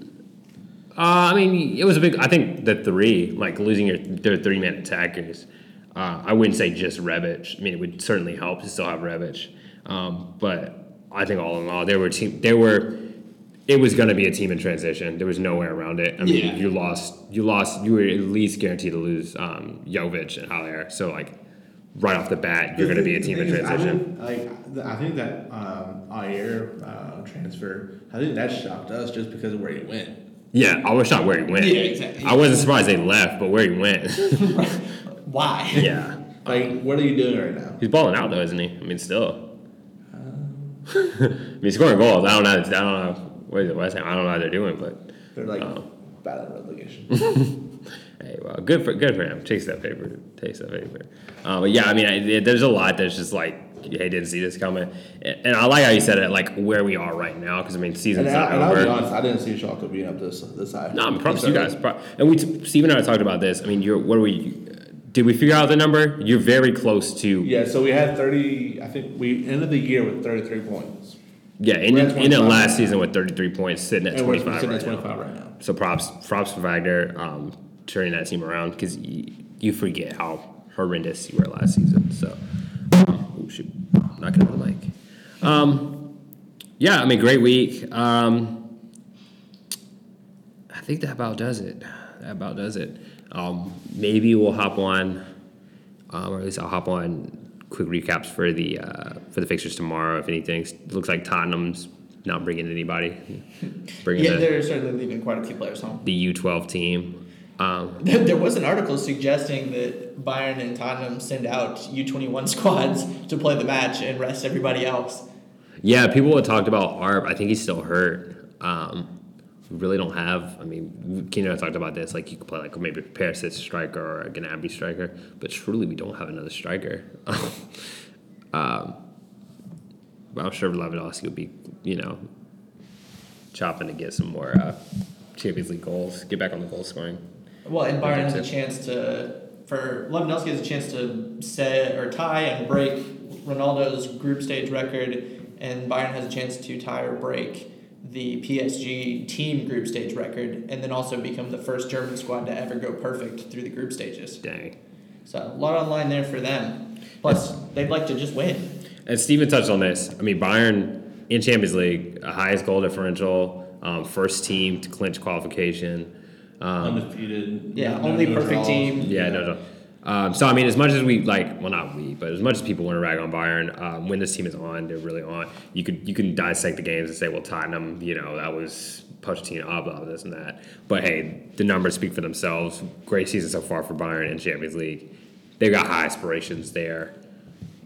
Uh, I mean, it was a big. I think the three, like losing your their three man attackers. Uh, I wouldn't say just Rebic. I mean, it would certainly help to still have Rebic, um, but I think all in all, there were team. There were. It was going to be a team in transition. There was no way around it. I mean, Yeah. you lost. You lost. You were at least guaranteed to lose um, Jovic and Haller. So like, right off the bat, you're going to be a team in is, I transition. didn't- Like I think that um, Haller uh, transfer, I think that shocked us just because of where he went. Yeah, I was shocked where he went. Yeah, exactly. I wasn't surprised they left, but where he went. Why? yeah. Like, what are you doing right now? He's balling out though, isn't he? I mean, still. I mean, he's scoring goals. I don't know. I don't know. What is it? West Ham? I don't know how they're doing, but They're like bad at relegation. hey, well, good for good for him. Takes that paper. Takes that paper. Uh, but yeah, I mean, I, there's a lot that's just like, hey, didn't see this coming. And, and I like how you said it, like where we are right now, because I mean, season's and, I, not and I'll be over. honest, I didn't see Schalke being up this this high. No, I mean, props to you guys. And we, Steve and I talked about this. I mean, you're what are we? Did we figure out the number? You're very close to. Yeah, so we had thirty. I think we ended the year with thirty three points, Yeah, in, in 25. last season with 33 points, sitting at and we're 25 sitting right at now. twenty five right now. So props, props for Wagner um, turning that team around because you, you forget how horrendous you were last season. So, um, gonna put the mic. Um, yeah, I mean, great week. Um, I think that about does it. That about does it. Um, maybe we'll hop on, um, or at least I'll hop on quick recaps for the uh, for the fixtures tomorrow. If anything, it looks like Tottenham's not bringing anybody. Bringing Yeah, the, they're certainly leaving quite a few players home. the U12 team. Um, There, was an article suggesting that Bayern and Tottenham send out U21 squads to play the match and rest everybody else. yeah, people had talked about Arp. I think he's still hurt. Um, we really don't have. I mean, Keenan talked about this. Like you could play like maybe a Perisic striker or a Gnabry striker, but truly we don't have another striker. um, I'm sure Lewandowski would be, you know, chopping to get some more uh, Champions League goals, get back on the goal scoring. Well, and Bayern has a chance to, for Lewandowski has a chance to set or tie and break Ronaldo's group stage record, and Bayern has a chance to tie or break the PSG team group stage record, and then also become the first German squad to ever go perfect through the group stages. Dang. So a lot on line there for them. Plus, they'd like to just win. And Steven touched on this. I mean, Bayern in Champions League, highest goal differential, um, first team to clinch qualification. Um, Undefeated. Yeah, no- only no perfect draws. team. yeah, no, no. Um, so I mean, as much as we like, well, not we, but as much as people want to rag on Bayern, um, when this team is on, they're really on. You could you can dissect the games and say, well, Tottenham, you know, that was Pochettino, blah blah, this and that. But hey, the numbers speak for themselves. Great season so far for Bayern in Champions League. They've got high aspirations there.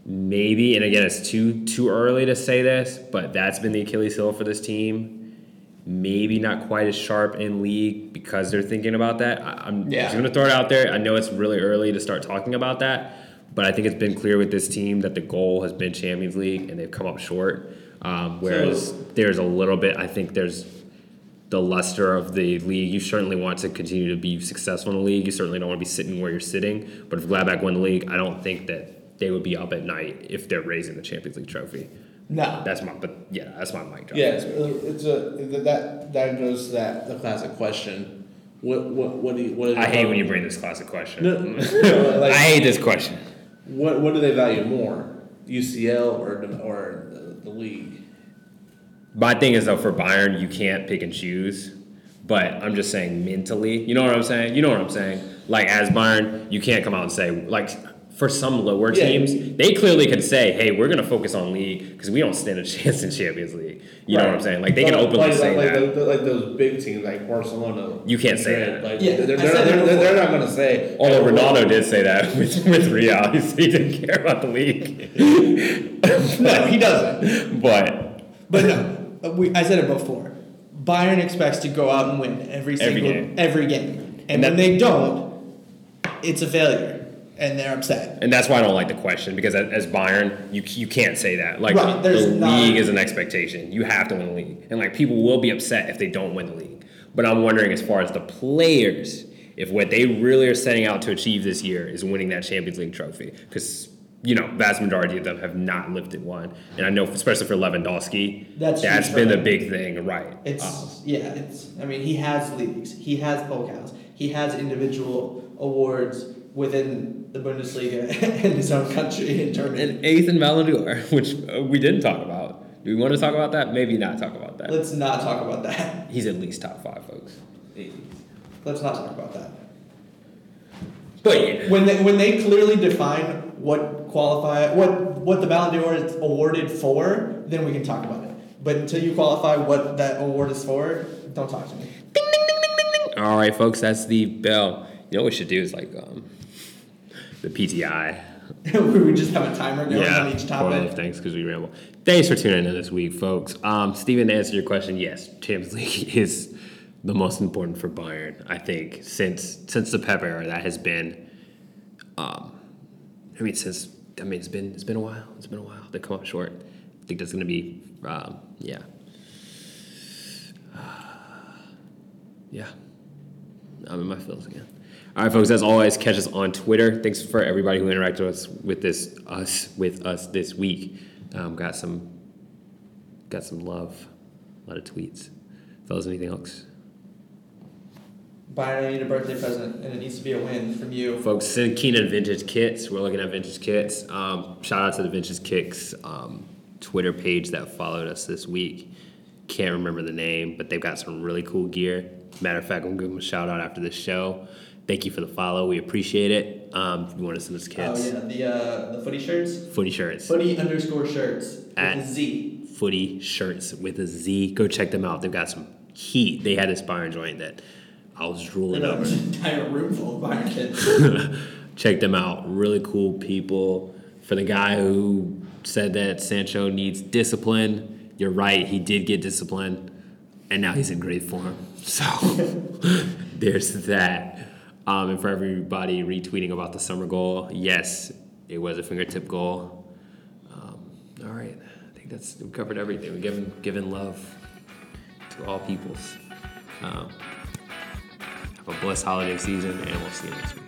Maybe, and again, it's too too early to say this, but that's been the Achilles heel for this team. Maybe not quite as sharp in league because they're thinking about that. I, I'm Yeah. just gonna throw it out there. I know it's really early to start talking about that, but I think it's been clear with this team that the goal has been Champions League, and they've come up short. Um, whereas So- there's a little bit, I think there's the luster of the league. You certainly want to continue to be successful in the league. You certainly don't want to be sitting where you're sitting. But if Gladbach won the league, I don't think that they would be up at night if they're raising the Champions League trophy. No. That's my, but yeah, that's my mic drop. Yeah, it's, it's a that that goes to that the classic question. What what what do you, what? do I hate when you um, bring this classic question. No, no, like, I hate this question. What what do they value more, UCL or the- or the, the league? My thing is though, for Bayern, you can't pick and choose. But I'm just saying mentally, you know what I'm saying? You know what I'm saying? Like as Bayern, you can't come out and say like for some lower Yeah. teams, they clearly could say, "Hey, we're gonna focus on league because we don't stand a chance in Champions League." You know what I'm saying? Like they can But openly like, say like, that. Like, the- like those big teams like Barcelona. You can't say Madrid, that. Like, Yeah, they're, they're, they're, they're not gonna say. Although "Hey, Ronaldo did say that with, with Real, he didn't care about the league. No, he doesn't. But But no, uh, we, I said it before. Bayern expects to go out and win every single game. every game, and, And when they don't, it's a failure, and they're upset. and that's why I don't like the question because as, Bayern, you you can't say that. Like Right, there's the not- league is an expectation. You have to win the league, and like people will be upset if they don't win the league. But I'm wondering, as far as the players, if what they really are setting out to achieve this year is winning that Champions League trophy, because you know vast majority of them have not lifted one, and I know especially for Lewandowski, That's that's been the big thing, right? It's Um, yeah, it's. I mean, he has leagues, he has pokals, he has individual awards within the Bundesliga in his own country in Germany. and eighth in Ballon d'Or, which uh, we didn't talk about. Do we want to talk about that? Maybe not talk about that. Let's not talk about that. He's at least top five, folks. Let's not talk about that. But yeah. When they when they clearly define what qualify what what the Ballon d'Or is awarded for, then we can talk about it. But until you qualify what that award is for, don't talk to me. All right, folks, that's the bell. You know what we should do is like um, the PTI. we just have a timer going yeah, on each topic. things because we ramble. Thanks for tuning in this week, folks. Um, Steven, to answer your question, yes, Champions League is the most important for Bayern. I think since since the Pep era, that has been. Um, I mean, since I mean, it's been it's been a while. It's been a while. They come up short. I think that's going to be, um, yeah, yeah. I'm in my feels again. All right, folks. As always, catch us on Twitter. Thanks for everybody who interacted with us with this us with us this week. Um, got some got some love, a lot of tweets. Fellas, anything else? Bayern, I need a birthday present, and it needs to be a win from you. Folks, send Keenan vintage kits. We're looking at vintage kits. Um, shout out to the Vintage Kicks um, Twitter page that followed us this week. Can't remember the name, but they've got some really cool gear. Matter of fact, I'm gonna give them a shout out after this show. Thank you for the follow. We appreciate it. Um, if you want to send us kids. Oh yeah, the uh, the footy shirts. footy shirts, Footy underscore shirts At- Z. footy shirts with a Z. Go check them out. They've got some heat. They had this Bayern joint that I was drooling over. an entire room full of Bayern kids. check them out. Really cool people. For the guy who said that Sancho needs discipline, you're right. He did get discipline, and now he's in great form. So there's that. Um, and for everybody retweeting about the summer goal, yes, it was a fingertip goal. Um, all right, I think that's we covered everything. We've given given love to all peoples. Um, have a blessed holiday season, and we'll see you next week.